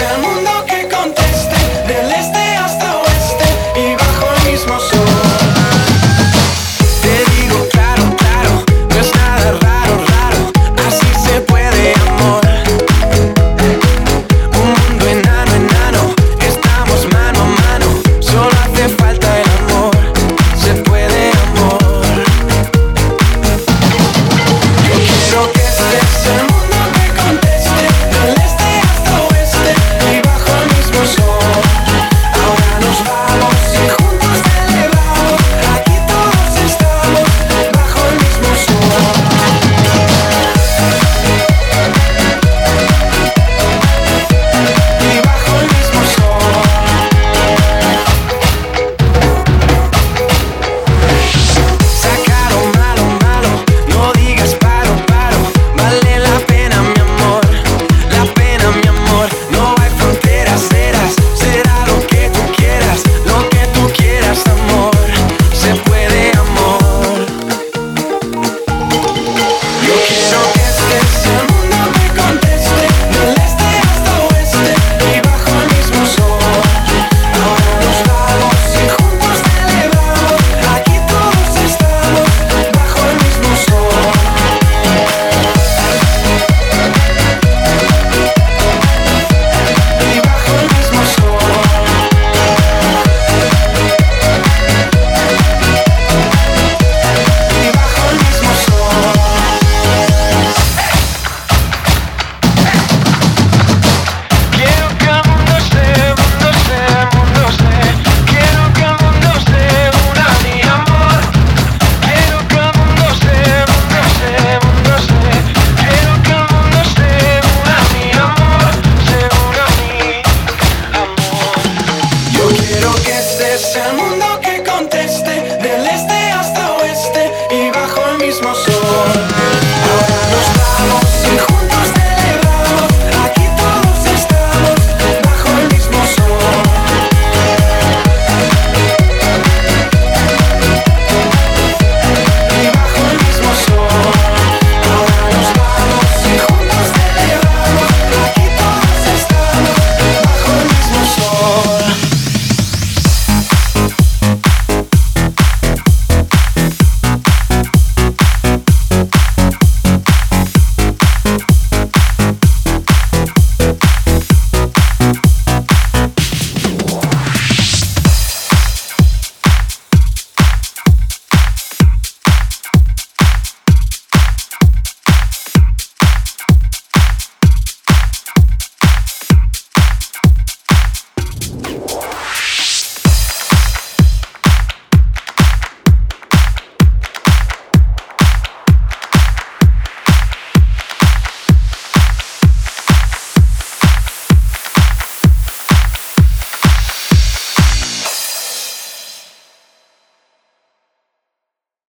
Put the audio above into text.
el mundo es el mundo que